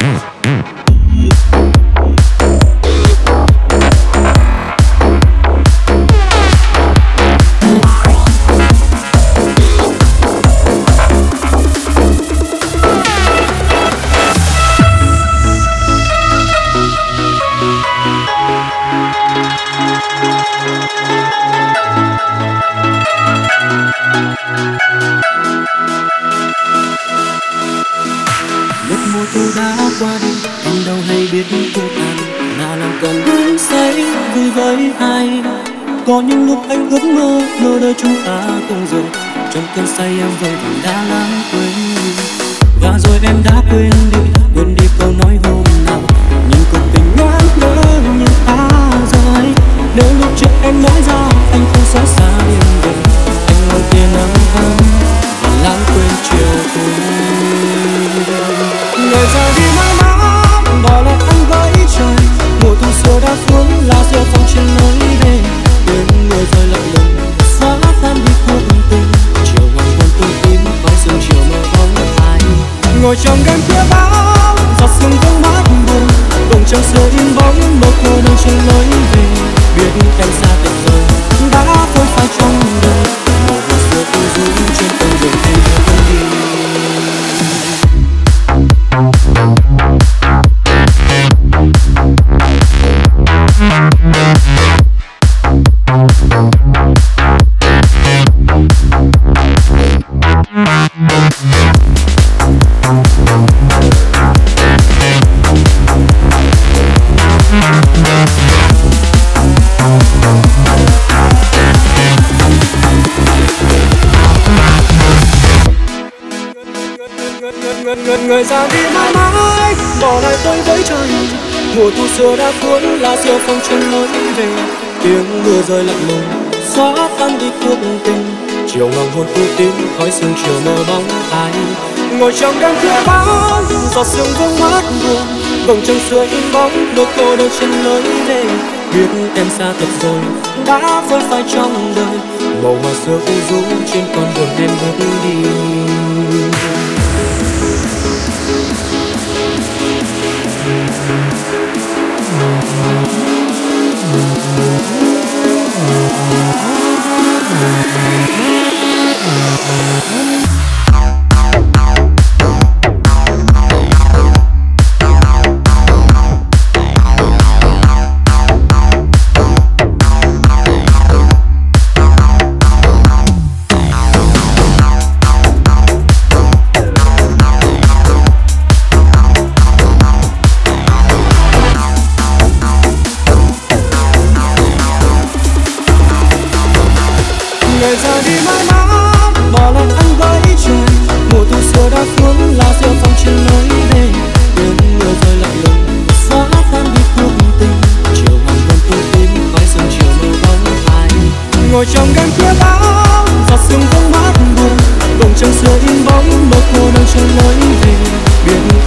Mm. biết cô tan là lòng cần đứng say vui với ai có những lúc anh ước mơ mơ đời chúng ta cùng rồi trong cơn say em vẫn đã lãng quên và rồi em đã quên đi ngồi trong đêm người, ra đi mãi mãi. Bỏ lại tôi với trời mùa thu xưa đã cuốn lá diều phong chân lối về. Tiếng mưa rơi lạnh lùng xóa tan đi cuộc tình. Chiều hoàng hôn u tím khói sương chiều mơ bóng ai ngồi trong đêm khuya bão giọt sương vương mắt buồn. Vầng trăng xưa in bóng đôi cô đơn trên lối về. Biết em xa thật rồi đã vơi phai trong đời. Màu hoa xưa u rũ trên con đường em bước đi. Người ra đi mãi mãi, bỏ lại anh với trời mùa thu xưa đã cuốn lá rêu phong trên lối về. Tiếng mưa rơi lạnh lùng xóa tan đi cuộc tình. Chiều hoàng hôn tối tím, khói sương chiều mơ bóng ai ngồi trong đêm kia bão, giọt sương vương mát buồn cùng trăng xưa in bóng, một cô đơn trên lối về. Biển